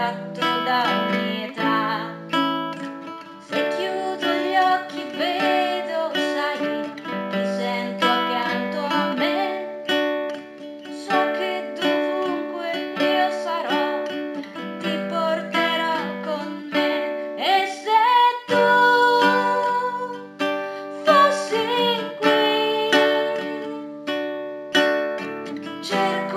esatto da un'età. Se chiudo gli occhi vedo, sai, mi sento accanto a me. So che dovunque io sarò, ti porterò con me. E se tu fossi qui, cerco